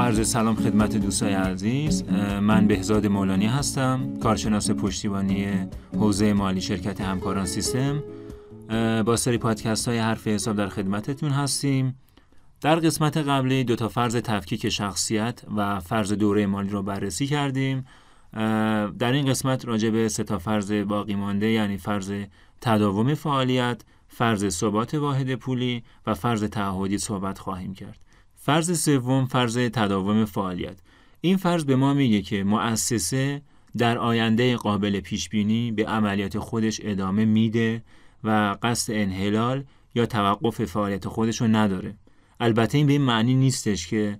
عرض سلام خدمت دوستای عزیز من بهزاد مولانی هستم کارشناس پشتیبانی حوزه مالی شرکت همکاران سیستم. با سری پادکست های حرف حساب در خدمتتون هستیم. در قسمت قبلی دو تا فرض تفکیک شخصیت و فرض دوره مالی رو بررسی کردیم. در این قسمت راجع به سه تا فرض باقی مانده یعنی فرض تداوم فعالیت فرض ثبات واحد پولی و فرض تعهدی صحبت خواهیم کرد. فرض سوم فرض تداوم فعالیت. این فرض به ما میگه که مؤسسه در آینده قابل پیش بینی به عملیات خودش ادامه میده و قصد انحلال یا توقف فعالیت خودش رو نداره. البته این به این معنی نیستش که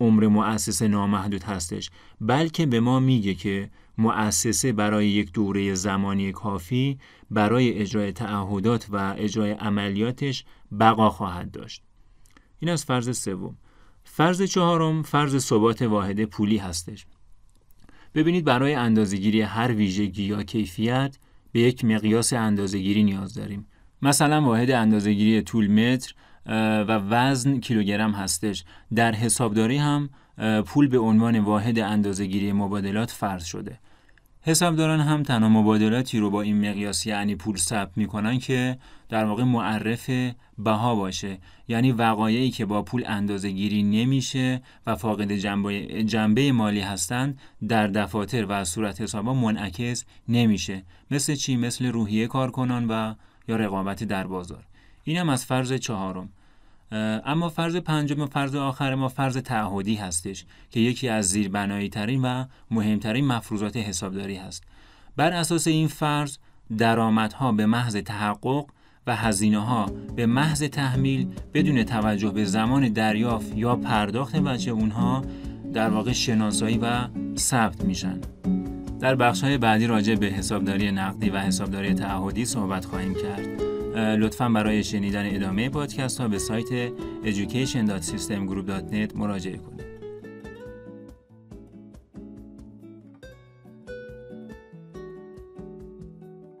عمر مؤسسه نامحدود هستش بلکه به ما میگه که مؤسسه برای یک دوره زمانی کافی برای اجرای تعهدات و اجرای عملیاتش بقا خواهد داشت. این از فرض سوم. فرض چهارم فرض ثبات واحد پولی هستش. ببینید برای اندازهگیری هر ویژگی یا کیفیت به یک مقیاس اندازهگیری نیاز داریم. مثلا واحد اندازهگیری طول متر و وزن کیلوگرم هستش. در حسابداری هم پول به عنوان واحد اندازهگیری مبادلات فرض شده. حسابداران هم تنها مبادلاتی رو با این مقیاس یعنی پول ثبت می‌کنن که در واقع معرف بها باشه. یعنی وقایعی که با پول اندازه گیری نمیشه و فاقد جنبه, جنبه مالی هستند در دفاتر و صورت حسابا منعکس نمیشه. مثل چی؟ مثل روحیه کارکنان و یا رقابت در بازار. این هم از فرض چهارم. اما فرض پنجم و فرض آخر ما فرض تعهدی هستش که یکی از زیربنایی ترین و مهمترین مفروضات حسابداری هست. بر اساس این فرض درآمدها به محض تحقق و هزینه ها به محض تحمیل بدون توجه به زمان دریافت یا پرداخت وجه اونها در واقع شناسایی و ثبت میشن. در بخش های بعدی راجع به حسابداری نقدی و حسابداری تعهدی صحبت خواهیم کرد. لطفا برای شنیدن ادامه پادکست ها به سایت education.systemgroup.net مراجعه کنید.